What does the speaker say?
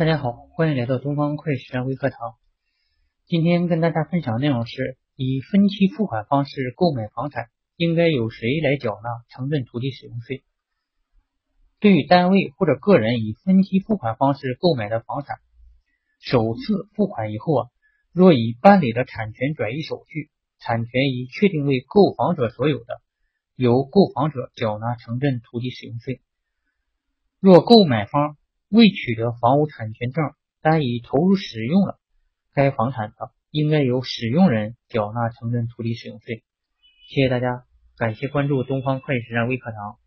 大家好，欢迎来到东方快实战微课堂。今天跟大家分享的内容是：以分期付款方式购买房产，应该由谁来缴纳城镇土地使用税？对于单位或者个人以分期付款方式购买的房产，首次付款以后啊，若已办理了产权转移手续，产权已确定为购房者所有的，由购房者缴纳城镇土地使用税。若购买方未取得房屋产权证，但已投入使用了该房产的，应该由使用人缴纳城镇土地使用税。谢谢大家，感谢关注东方会计实战微课堂。